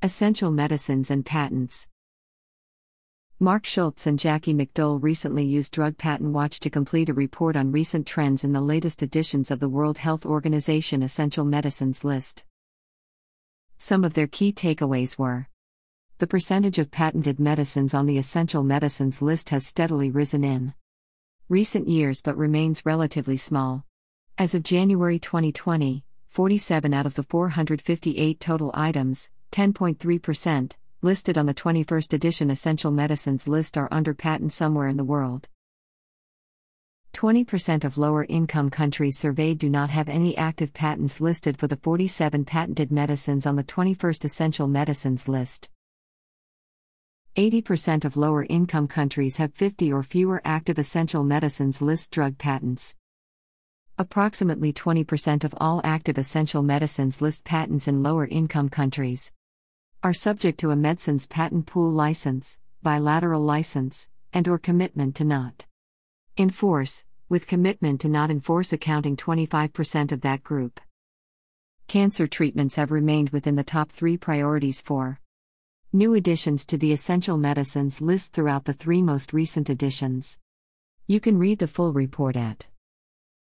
Essential Medicines and Patents. Mark Schultz and Jackie McDowell recently used Drug Patent Watch to complete a report on recent trends in the latest editions of the World Health Organization Essential Medicines list. Some of their key takeaways were The percentage of patented medicines on the Essential Medicines list has steadily risen in recent years but remains relatively small. As of January 2020, 47 out of the 458 total items, 10.3%, listed on the 21st edition Essential Medicines list are under patent somewhere in the world. 20% of lower income countries surveyed do not have any active patents listed for the 47 patented medicines on the 21st Essential Medicines list. 80% of lower income countries have 50 or fewer active essential medicines list drug patents. Approximately 20% of all active essential medicines list patents in lower income countries are subject to a medicines patent pool license, bilateral license, and or commitment to not enforce, with commitment to not enforce accounting 25% of that group. Cancer treatments have remained within the top 3 priorities for new additions to the essential medicines list throughout the 3 most recent editions. You can read the full report at